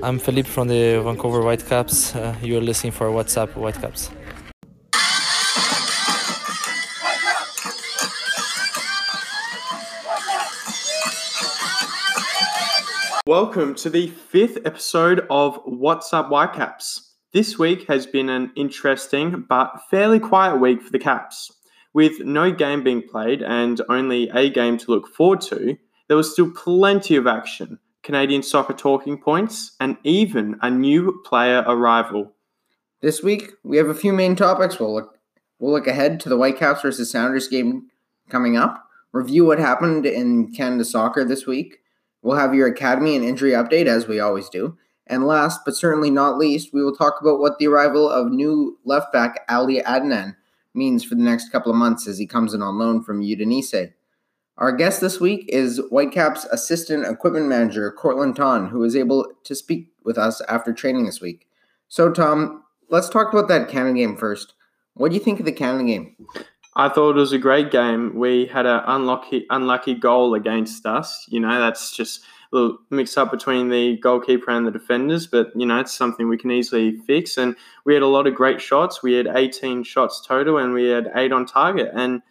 I'm Philippe from the Vancouver Whitecaps. Uh, you're listening for What's Up Whitecaps. Welcome to the fifth episode of What's Up Whitecaps. This week has been an interesting but fairly quiet week for the Caps. With no game being played and only a game to look forward to, there was still plenty of action, Canadian soccer talking points, and even a new player arrival. This week, we have a few main topics. We'll look, we'll look ahead to the Whitecaps versus Sounders game coming up, review what happened in Canada soccer this week, We'll have your academy and injury update as we always do. And last but certainly not least, we will talk about what the arrival of new left back Ali Adnan means for the next couple of months as he comes in on loan from Udinese. Our guest this week is Whitecaps assistant equipment manager Cortland Ton, who was able to speak with us after training this week. So, Tom, let's talk about that Canada game first. What do you think of the Canada game? I thought it was a great game. We had an unlucky, unlucky goal against us. You know, that's just a little mix up between the goalkeeper and the defenders, but you know, it's something we can easily fix. And we had a lot of great shots. We had 18 shots total, and we had eight on target. And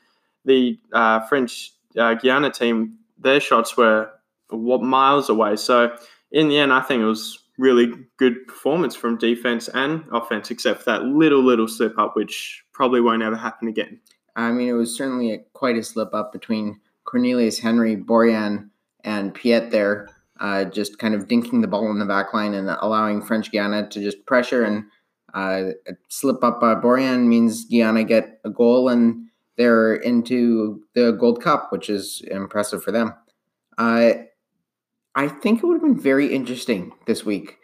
the uh, French uh, Guiana team, their shots were what miles away. So in the end, I think it was really good performance from defense and offense, except for that little little slip up, which probably won't ever happen again. I mean, it was certainly a, quite a slip up between Cornelius Henry, Borjan, and Piette there, uh, just kind of dinking the ball in the back line and allowing French Guiana to just pressure and uh, slip up by Borjan means Guiana get a goal and they're into the Gold Cup, which is impressive for them. Uh, I think it would have been very interesting this week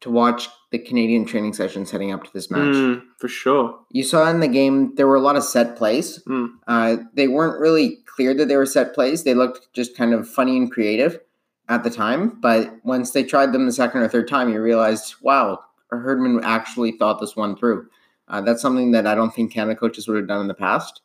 to watch the Canadian training sessions heading up to this match. Mm, for sure. You saw in the game there were a lot of set plays. Mm. Uh, they weren't really clear that they were set plays. They looked just kind of funny and creative at the time. But once they tried them the second or third time, you realized, wow, Herdman actually thought this one through. Uh, that's something that I don't think Canada coaches would have done in the past.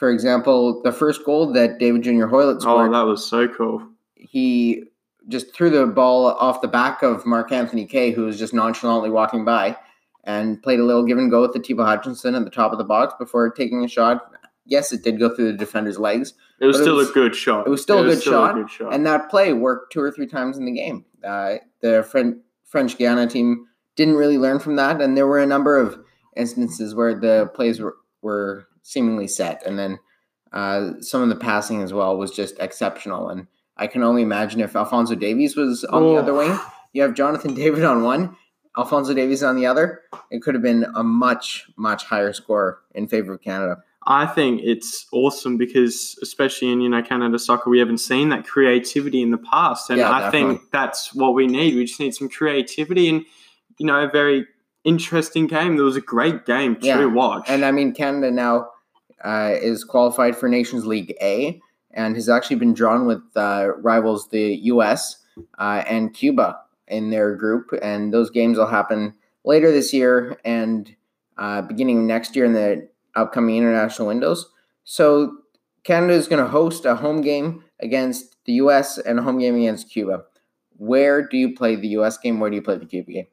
For example, the first goal that David Junior Hoilett oh, scored. Oh, that was so cool. He just threw the ball off the back of Mark Anthony Kaye, who was just nonchalantly walking by, and played a little give and go with Atiba Hutchinson at the top of the box before taking a shot. Yes, it did go through the defender's legs. It was still it was, a good shot. It was still, it a, good was still shot, a, good shot, and that play worked two or three times in the game. Uh, the French, French Guiana team didn't really learn from that, and there were a number of instances where the plays were, were seemingly set, and then uh, some of the passing as well was just exceptional. And I can only imagine if Alfonso Davies was on oh. the other wing. You have Jonathan David on one, Alfonso Davies on the other. It could have been a much, much higher score in favor of Canada. I think it's awesome because, especially in you know Canada soccer, we haven't seen that creativity in the past, and yeah, I definitely. think that's what we need. We just need some creativity and you know a very interesting game. There was a great game to yeah. watch, and I mean Canada now uh, is qualified for Nations League A and has actually been drawn with uh, rivals the U.S. Uh, and Cuba in their group. And those games will happen later this year and uh, beginning next year in the upcoming international windows. So Canada is going to host a home game against the U.S. and a home game against Cuba. Where do you play the U.S. game? Where do you play the Cuba game?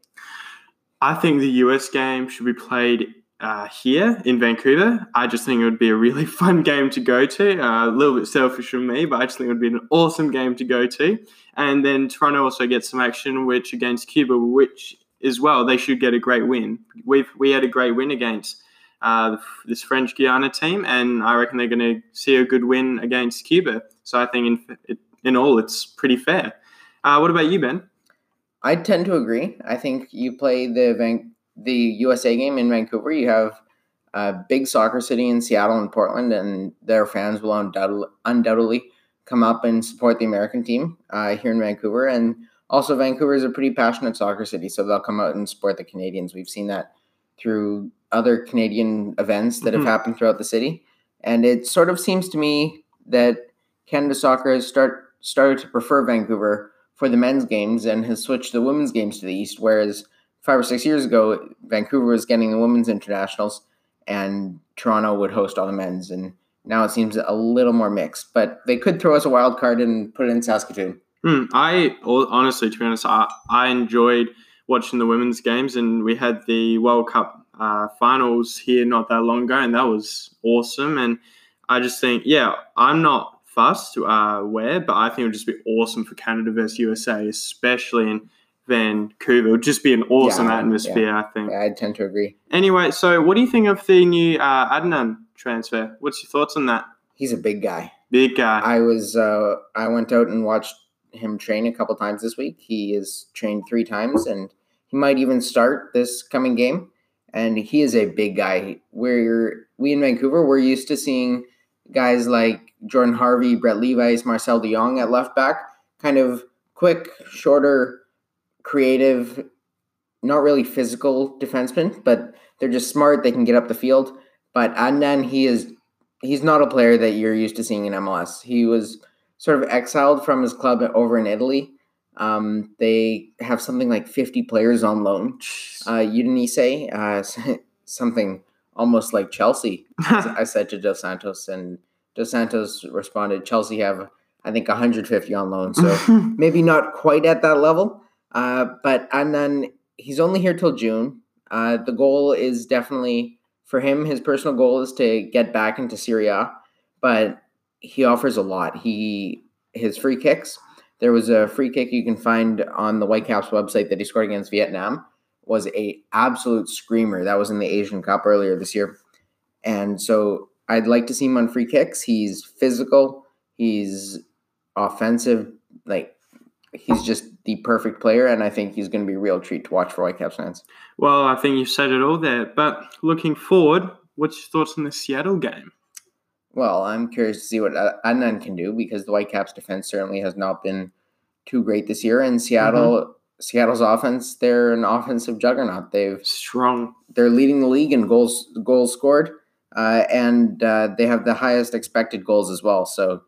I think the U.S. game should be played uh, here in Vancouver. I just think it would be a really fun game to go to. Uh, a little bit selfish from me, but I just think it would be an awesome game to go to. And then Toronto also gets some action, which against Cuba, which as well they should get a great win. We've we had a great win against uh, this French Guiana team, and I reckon they're going to see a good win against Cuba. So I think in in all, it's pretty fair. Uh, what about you, Ben? I tend to agree. I think you play the Van- the USA game in Vancouver, you have a big soccer city in Seattle and Portland, and their fans will undoubtedly, undoubtedly come up and support the American team uh, here in Vancouver. And also, Vancouver is a pretty passionate soccer city, so they'll come out and support the Canadians. We've seen that through other Canadian events that mm-hmm. have happened throughout the city. And it sort of seems to me that Canada soccer has start, started to prefer Vancouver for the men's games and has switched the women's games to the east, whereas five or six years ago, Vancouver was getting the women's internationals, and Toronto would host all the men's. And now it seems a little more mixed. But they could throw us a wild card and put it in Saskatoon. Hmm, I honestly, to be honest, I, I enjoyed watching the women's games, and we had the World Cup uh, finals here not that long ago, and that was awesome. And I just think, yeah, I'm not fussed uh, where, but I think it would just be awesome for Canada versus USA, especially in Vancouver. It would just be an awesome Yeah, atmosphere, I think. I tend to agree. Anyway, so what do you think of the new uh, Adnan transfer? What's your thoughts on that? He's a big guy. Big guy. I was uh, I went out and watched him train a couple times this week. He is trained three times, and he might even start this coming game. And he is a big guy. We're we in Vancouver, we're used to seeing guys like Jordan Harvey, Brett Levis, Marcel De Jong at left back, kind of quick, shorter, creative, not really physical defensemen, but they're just smart. They can get up the field. But Adnan, he is he's not a player that you're used to seeing in MLS. He was sort of exiled from his club over in Italy. Um, they have something like 50 players on loan. Uh, Udinese, uh, something almost like Chelsea. I said to Dos Santos, and Dos Santos responded, Chelsea have, I think, 150 on loan. So maybe not quite at that level. Uh, but and then he's only here till June. Uh, the goal is definitely for him. His personal goal is to get back into Serie A, but he offers a lot. He his free kicks. There was a free kick you can find on the Whitecaps website that he scored against Vietnam. Was a absolute screamer. That was in the Asian Cup earlier this year, and so I'd like to see him on free kicks. He's physical. He's offensive. Like he's just the perfect player, and I think he's going to be a real treat to watch for Whitecaps fans. well, I think you've said it all there. But looking forward, what's your thoughts on the Seattle game? Well, I'm curious to see what Ad- Adnan can do because the Whitecaps defense certainly has not been too great this year, and Seattle. Mm-hmm. Seattle's offense, they're an offensive juggernaut. They've Strong. they're leading the league in goals goals scored, uh, and uh, they have the highest expected goals as well. So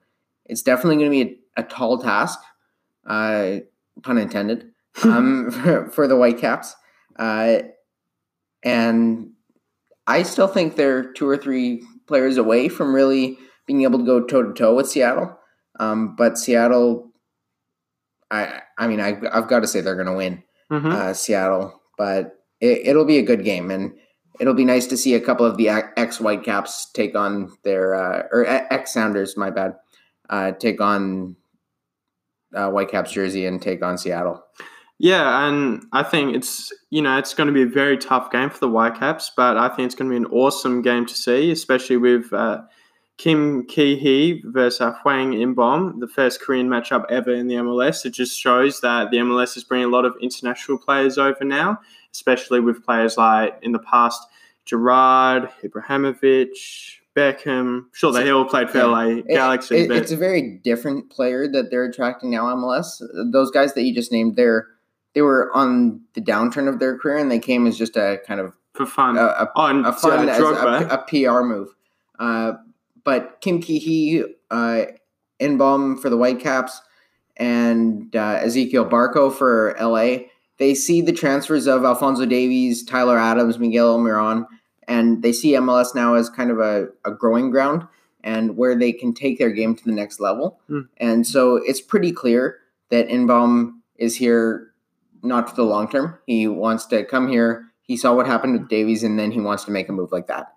it's definitely going to be a, a tall task, uh, pun intended, um, for, for the Whitecaps. Uh, and I still think they're two or three players away from really being able to go toe to toe with Seattle. Um, but Seattle, I I mean I I've got to say they're going to win Mhm. uh, Seattle, but it, it'll be a good game, and it'll be nice to see a couple of the ex Whitecaps take on their uh, or ex Sounders, my bad, uh, take on uh, Whitecaps jersey and take on Seattle. Yeah, and I think it's you know it's going to be a very tough game for the Whitecaps, but I think it's going to be an awesome game to see, especially with uh, Kim Ki Hee versus uh, Hwang Inbom, the first Korean matchup ever in the MLS. It just shows that the MLS is bringing a lot of international players over now, especially with players like in the past Gerrard, Ibrahimovic, Beckham. Sure, they all played for. LA It- Galaxy, it- but it's a very different player that they're attracting now. MLS, those guys that you just named, they're they were on the downturn of their career, and they came as just a kind of for fun. a, a oh, a fun uh, a, a PR move. Uh, but Kim Ki Hee, uh, Inbom for the Whitecaps, and uh, Ezequiel Barco for LA. They see the transfers of Alfonso Davies, Tyler Adams, Miguel Almiron, and they see MLS now as kind of a, a growing ground and where they can take their game to the next level. Hmm. And so it's pretty clear that Inbom is here not for the long term. He wants to come here. He saw what happened with Davies, and then he wants to make a move like that.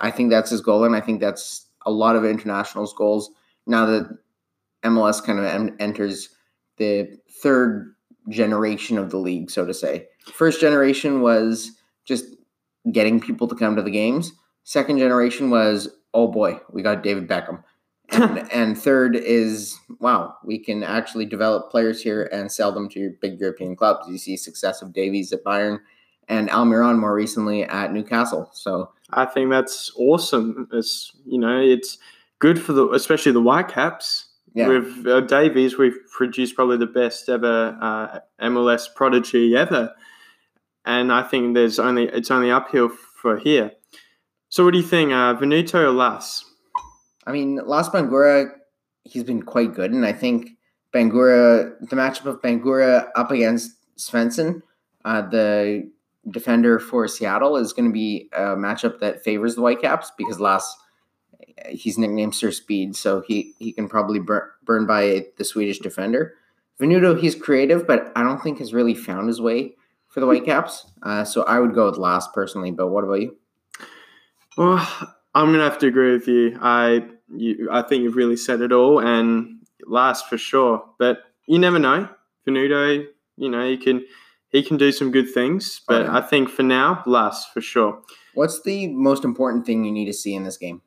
I think that's his goal, and I think that's a lot of internationals' goals now that MLS kind of en- enters the third generation of the league, so to say. First generation was just getting people to come to the games. Second generation was, oh boy, we got David Beckham. And, and third is, wow, we can actually develop players here and sell them to big European clubs. You see success of Davies at Bayern and Almiron more recently at Newcastle. So I think that's awesome. It's you know it's good for the especially the Whitecaps. Yeah, With uh, Davies, we've produced probably the best ever uh, MLS prodigy ever, and I think there's only it's only uphill for here. So, what do you think, uh, Venuto or Lass? I mean, Lass Bangura, he's been quite good, and I think Bangura, the matchup of Bangura up against Svensson, uh, the defender for Seattle, is going to be a matchup that favors the Whitecaps because Lass, he's nicknamed Sir Speed, so he he can probably burn, burn by the Swedish defender. Venuto, he's creative, but I don't think has really found his way for the Whitecaps. Uh, so I would go with Lass personally. But what about you? Well, I'm gonna have to agree with you. I you, I think you've really said it all, and Lass for sure. But you never know. Venuto, you know, he can he can do some good things. But yeah. I think for now, Lass for sure. What's the most important thing you need to see in this game?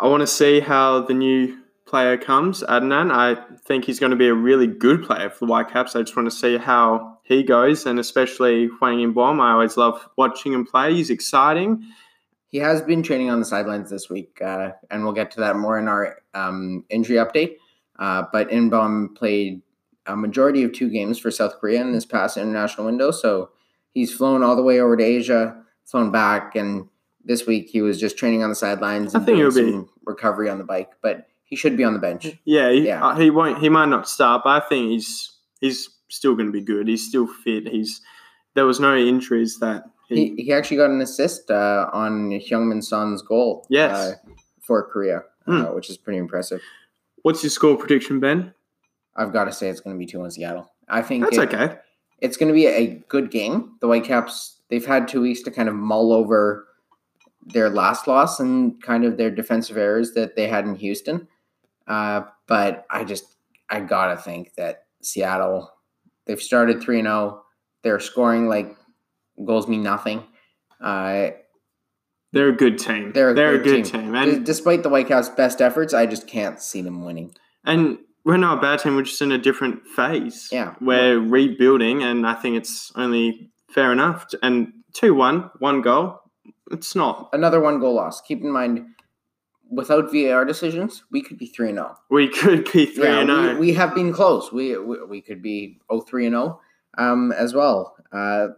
I want to see how the new player comes, Adnan. I think he's going to be a really good player for the Whitecaps. I just want to see how he goes, and especially Hwang Inbom. I always love watching him play. He's exciting. He has been training on the sidelines this week, uh, and we'll get to that more in our um, injury update. Uh, but Inbom played a majority of two games for South Korea in this past international window, so he's flown all the way over to Asia, flown back, and this week he was just training on the sidelines I and think doing he'll be- recovery on the bike. But he should be on the bench. Yeah, he, Yeah. uh, he won't. He might not start, but I think he's he's still going to be good. He's still fit. He's there was no injuries that he. He, he actually got an assist uh, on Heung-min Son's goal. Yes. uh, for Korea, uh, which is pretty impressive. What's your score prediction, Ben? I've got to say it's going to be two in Seattle. I think That's it- okay. it's going to be a good game. The Whitecaps they've had two weeks to kind of mull over their last loss and kind of their defensive errors that they had in Houston. Uh, but I just I gotta think that Seattle they've started three and zero. They're scoring like goals mean nothing. Uh, They're a good team. They're a They're good a good team. team, d- and despite the Whitecaps' best efforts, I just can't see them winning. and we're not a bad team. We're just in a different phase. Yeah. we're rebuilding, and I think it's only fair enough. And two one, one goal. It's not. Another one goal loss. Keep in mind, without VAR decisions, we could be three and zero. We could be three yeah, and oh. we, zero. we have been close. We we, we could be 0-3 and 0 um, as well. Uh,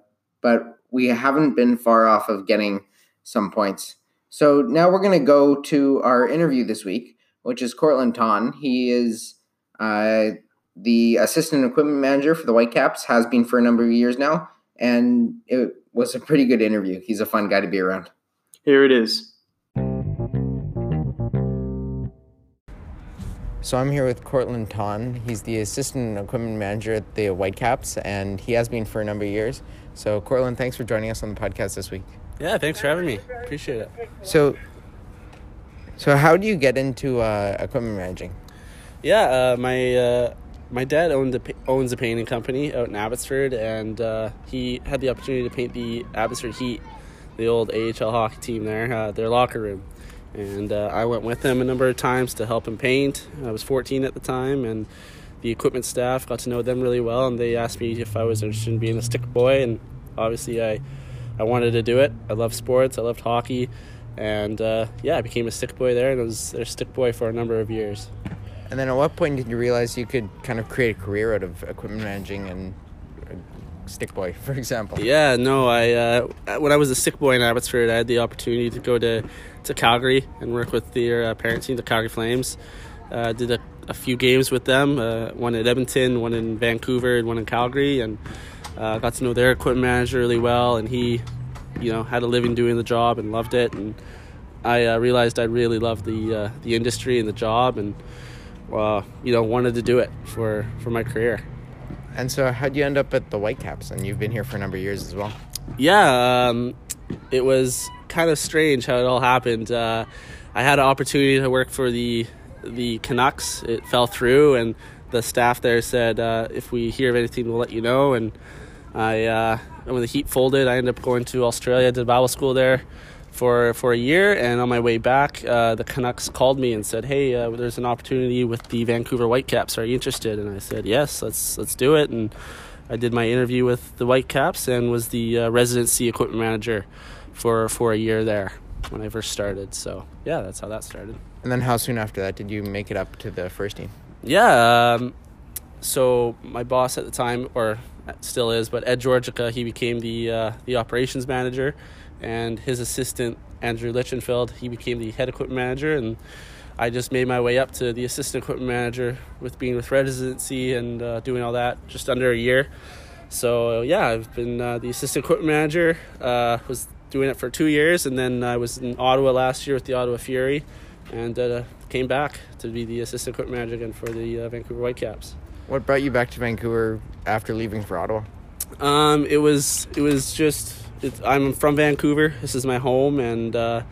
but we haven't been far off of getting some points. So now we're going to go to our interview this week, which is Cortland Ton. He is uh, the assistant equipment manager for the Whitecaps, has been for a number of years now, and it was a pretty good interview. He's a fun guy to be around. Here it is. So I'm here with Cortland Ton. He's the assistant equipment manager at the Whitecaps, and he has been for a number of years. So Cortland, thanks for joining us on the podcast this week. Yeah, thanks for having me. Appreciate it. So, so how do you get into uh, equipment managing? Yeah, uh, my uh, my dad owned a, owns a painting company out in Abbotsford, and uh, he had the opportunity to paint the Abbotsford Heat, the old AHL hockey team there, uh, their locker room. And uh, I went with him a number of times to help him paint. I was 14 at the time, and the equipment staff got to know them really well, and they asked me if I was interested in being a stick boy, and obviously I, I wanted to do it. I love sports, I loved hockey, and uh, yeah, I became a stick boy there, and I was their stick boy for a number of years. And then at what point did you realize you could kind of create a career out of equipment managing and uh, stick boy, for example? Yeah, no, I uh, when I was a sick boy in Abbotsford, I had the opportunity to go to, to Calgary and work with their uh, parent team, the Calgary Flames. Uh, did a, a few games with them, uh, one at Edmonton, one in Vancouver, and one in Calgary, and uh, got to know their equipment manager really well. And he, you know, had a living doing the job and loved it. And I uh, realized I really loved the the industry and the job, and uh, you know, wanted to do it for for my career. And so how'd you end up at the Whitecaps? And you've been here for a number of years as well. Yeah, um, it was kind of strange how it all happened. Uh, I had an opportunity to work for the the Canucks. It fell through, and the staff there said, uh, "If we hear of anything, we'll let you know." And I, uh, when the Heat folded, I ended up going to Australia, did Bible school there for for a year. And on my way back, uh, the Canucks called me and said, "Hey, uh, there's an opportunity with the Vancouver Whitecaps. Are you interested?" And I said, "Yes, let's let's do it." And I did my interview with the Whitecaps and was the uh, residency equipment manager for for a year there when I first started. So yeah, that's how that started. And then how soon after that did you make it up to the first team? Yeah. Um, so my boss at the time, or still is, but Ed Georgica, he became the uh, the operations manager, and his assistant Andrew Lichtenfeld. he became the head equipment manager, and I just made my way up to the assistant equipment manager with being with residency and uh, doing all that just under a year. So yeah, I've been uh, the assistant equipment manager. Uh, was doing it for two years, and then I was in Ottawa last year with the Ottawa Fury, and uh, came back to be the assistant equipment manager again for the uh, Vancouver Whitecaps. What brought you back to Vancouver after leaving for Ottawa? Um, it was it was just it, I'm from Vancouver. This is my home, and uh,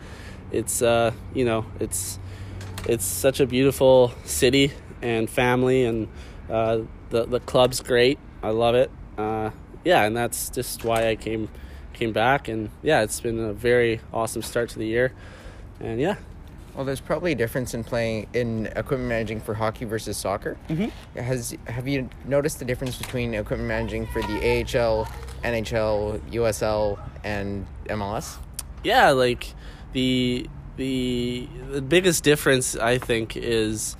it's uh, you know it's it's such a beautiful city and family, and uh, the the club's great. I love it. Uh, yeah, and that's just why I came came back, and yeah, it's been a very awesome start to the year, and yeah. Well, there's probably a difference in playing in equipment managing for hockey versus soccer. Mm-hmm. Has have you noticed the difference between equipment managing for the AHL, NHL, USL, and MLS? yeah like the the the biggest difference i think is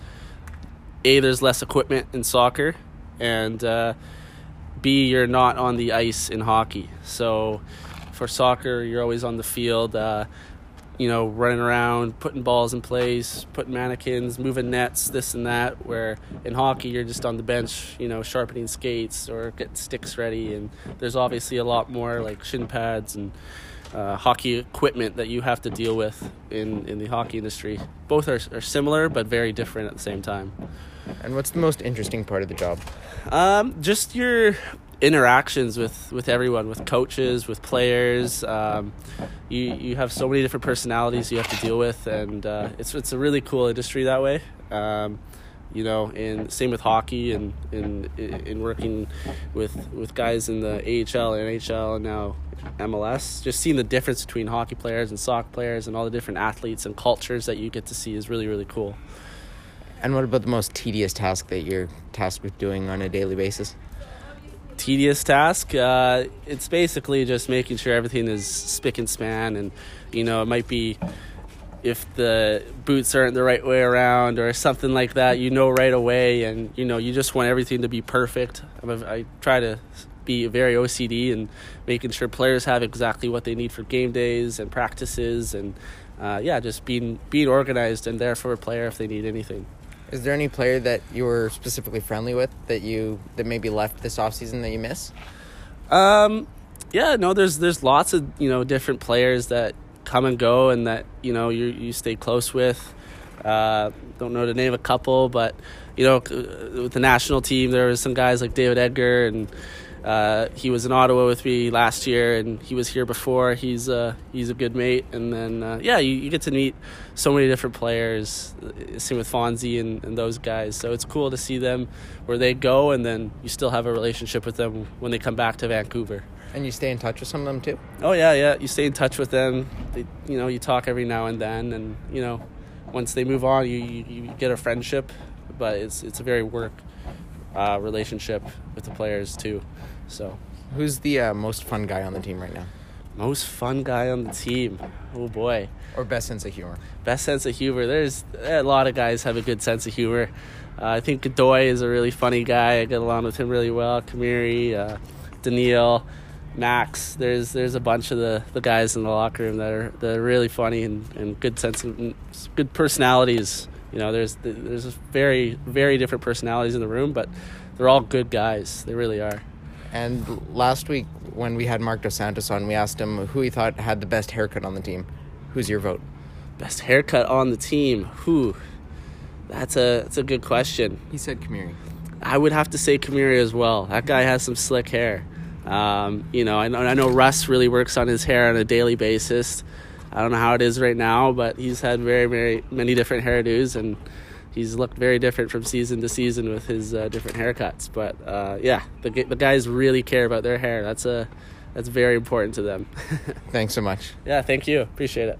a there's less equipment in soccer and uh, b you're not on the ice in hockey so for soccer you're always on the field uh, you know running around putting balls in place putting mannequins moving nets this and that where in hockey you're just on the bench you know sharpening skates or getting sticks ready and there's obviously a lot more like shin pads and uh, hockey equipment that you have to deal with in, in the hockey industry. Both are, are similar but very different at the same time. And what's the most interesting part of the job? Um, just your interactions with, with everyone, with coaches, with players. Um, you you have so many different personalities you have to deal with, and uh, it's it's a really cool industry that way. Um, you know, and same with hockey and in in working with with guys in the AHL, NHL, and now MLS. Just seeing the difference between hockey players and soccer players and all the different athletes and cultures that you get to see is really really cool. And what about the most tedious task that you're tasked with doing on a daily basis? Tedious task. Uh, it's basically just making sure everything is spick and span, and you know it might be if the boots aren't the right way around or something like that. You know right away, and you know you just want everything to be perfect. I try to be very OCD and making sure players have exactly what they need for game days and practices, and uh, yeah, just being being organized and there for a player if they need anything. Is there any player that you were specifically friendly with that you that maybe left this offseason that you miss? Um, yeah, no, there's there's lots of you know different players that come and go and that you know you you stay close with. Uh, don't know to name of a couple, but you know with the national team there was some guys like David Edgar and. Uh, he was in Ottawa with me last year, and he was here before. He's uh, he's a good mate, and then uh, yeah, you, you get to meet so many different players. Same with Fonzie and, and those guys. So it's cool to see them where they go, and then you still have a relationship with them when they come back to Vancouver. And you stay in touch with some of them too? Oh yeah, yeah. You stay in touch with them. They, you know, you talk every now and then, and you know, once they move on, you, you, you get a friendship, but it's it's a very work uh, relationship with the players too. So, Who's the uh, most fun guy on the team right now? most fun guy on the team. Oh boy, Or best sense of humor? best sense of humor. There's a lot of guys have a good sense of humor. Uh, I think Godoy is a really funny guy. I get along with him really well. Khmiri, uh, Doneil, Max. There's there's a bunch of the, the guys in the locker room that are that are really funny and, and good sense of good personalities. You know, there's there's very very different personalities in the room, but they're all good guys. They really are. And last week when we had Mark Dos Santos on, we asked him who he thought had the best haircut on the team. Who's your vote? Best haircut on the team. Who? That's a that's a good question. He said Khmiri. I would have to say Khmiri as well. That guy has some slick hair. Um, you know, I know, I know Russ really works on his hair on a daily basis. I don't know how it is right now, but he's had very, very many different hairdos, and he's looked very different from season to season with his uh, different haircuts. But uh, yeah, the the guys really care about their hair. That's a that's very important to them. Thanks so much. yeah, thank you. Appreciate it.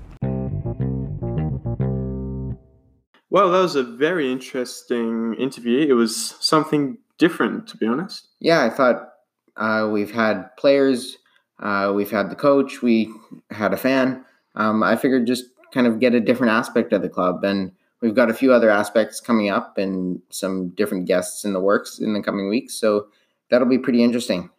Well, that was a very interesting interview. It was something different, to be honest. Yeah, I thought uh, we've had players, uh, we've had the coach, we had a fan. Um, I figured just kind of get a different aspect of the club, and we've got a few other aspects coming up and some different guests in the works in the coming weeks. So that'll be pretty interesting.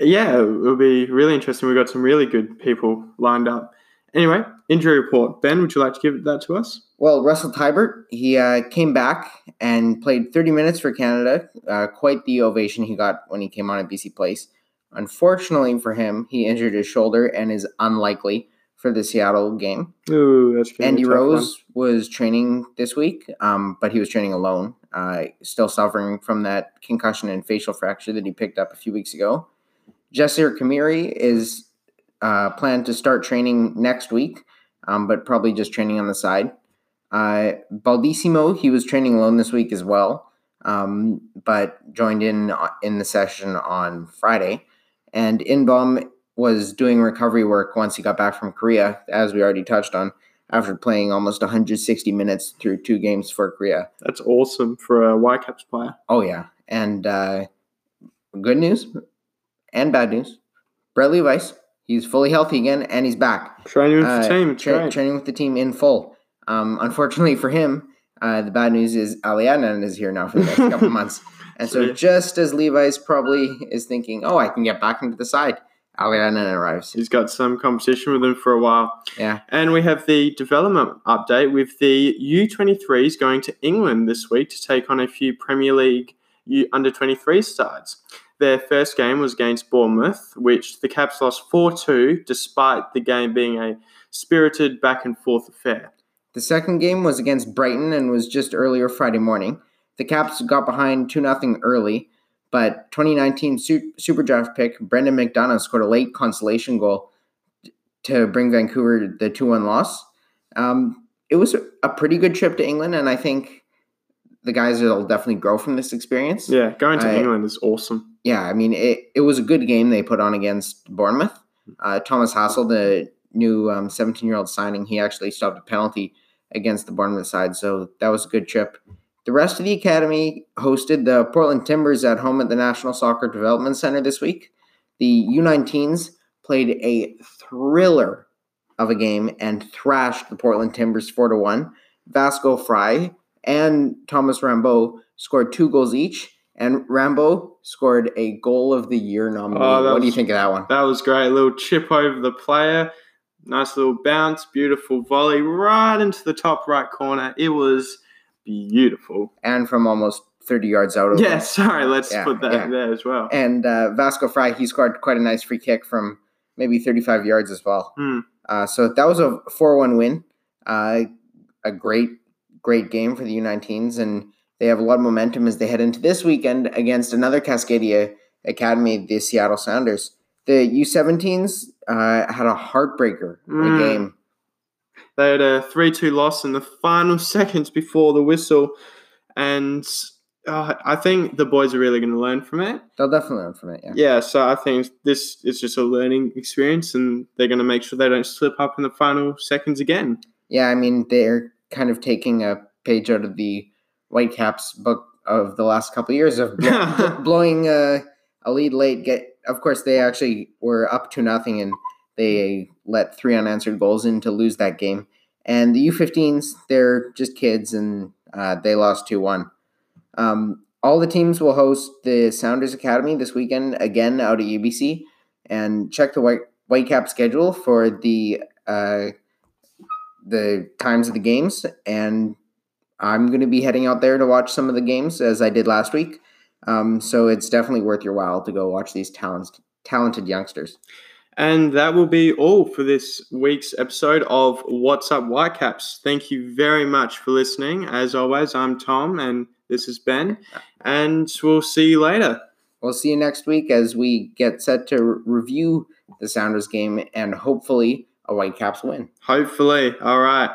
Yeah, it'll be really interesting. We've got some really good people lined up. Anyway, injury report. Ben, would you like to give that to us? Well, Russell Teibert, he uh, came back and played 30 minutes for Canada. Uh, quite the ovation he got when he came on at BC Place. Unfortunately for him, he injured his shoulder and is unlikely for the Seattle game. Ooh, that's Andy Rose was training this week, um, but he was training alone. uh, still suffering from that concussion and facial fracture that he picked up a few weeks ago. Jasser Khmiri is uh, planned to start training next week, um, but probably just training on the side. Uh, Baldisimo, he was training alone this week as well, um, but joined in uh, in the session on Friday. And Inbom was doing recovery work once he got back from Korea, as we already touched on, after playing almost 160 minutes through two games for Korea. That's awesome for a Whitecaps player. Oh yeah, and uh, good news and bad news. Brett Levis, he's fully healthy again, and he's back Training with the Uh, team. Tra- great. training with the team in full. Um, unfortunately for him, uh, the bad news is Ali Adnan is here now for the next couple months. And so, just as Levis probably is thinking, oh, I can get back into the side, Ali Adnan arrives. He's got some competition with him for a while. Yeah. And we have the development update with the U23s going to England this week to take on a few Premier League U under 23 sides. Their first game was against Bournemouth, which the Caps lost 4 2, despite the game being a spirited back and forth affair. The second game was against Brighton and was just earlier Friday morning. The Caps got behind 2 0 early, but 2019 Super Draft pick Brendan McDonough scored a late consolation goal to bring Vancouver the 2 1 loss. Um, it was a pretty good trip to England, and I think the guys will definitely grow from this experience. Yeah, going to England is awesome. Yeah, I mean, it, it was a good game they put on against Bournemouth. Uh, Thomas Hasal, the new 17 year old signing, he actually stopped a penalty against the Bournemouth side, so that was a good trip. The rest of the academy hosted the Portland Timbers at home at the National Soccer Development Center this week. The U19s played a thriller of a game and thrashed the Portland Timbers 4 to 1. Vasco Fry and Thomas Rambeau scored two goals each, and Rambo scored a goal of the year nominee. Oh, what do you think of that one? That was great. A little chip over the player. Nice little bounce. Beautiful volley right into the top right corner. It was beautiful. And from almost 30 yards out of Yeah, sorry. Let's Yeah, put that yeah. there as well. And uh, Vasco Fry, he scored quite a nice free kick from maybe 35 yards as well. Hmm. Uh, so that was a 4 1 win. Uh, a great, great game for the U19s. And they have a lot of momentum as they head into this weekend against another Cascadia Academy, the Seattle Sounders. The U17s uh, had a heartbreaker Mm. game. They had a 3 2 loss in the final seconds before the whistle. And uh, I think the boys are really going to learn from it. They'll definitely learn from it. Yeah. Yeah, so I think this is just a learning experience, and they're going to make sure they don't slip up in the final seconds again. Yeah, I mean they're kind of taking a page out of the Whitecaps book of the last couple of years of blo- blowing uh, a lead late. Get of course they actually were up to nothing and they let three unanswered goals in to lose that game. And the U15s, they're just kids and uh, they lost two one. Um, all the teams will host the Sounders Academy this weekend again out at UBC, and check the White Whitecap schedule for the. Uh, the times of the games and i'm going to be heading out there to watch some of the games as i did last week um, so it's definitely worth your while to go watch these talents, talented youngsters And that will be all for this week's episode of What's Up Whitecaps. Thank you very much for listening. As always, I'm Tom, and this is Ben, and we'll see you later. we'll see you next week as we get set to re- review the sounders game and hopefully a whitecaps win Hopefully. All right.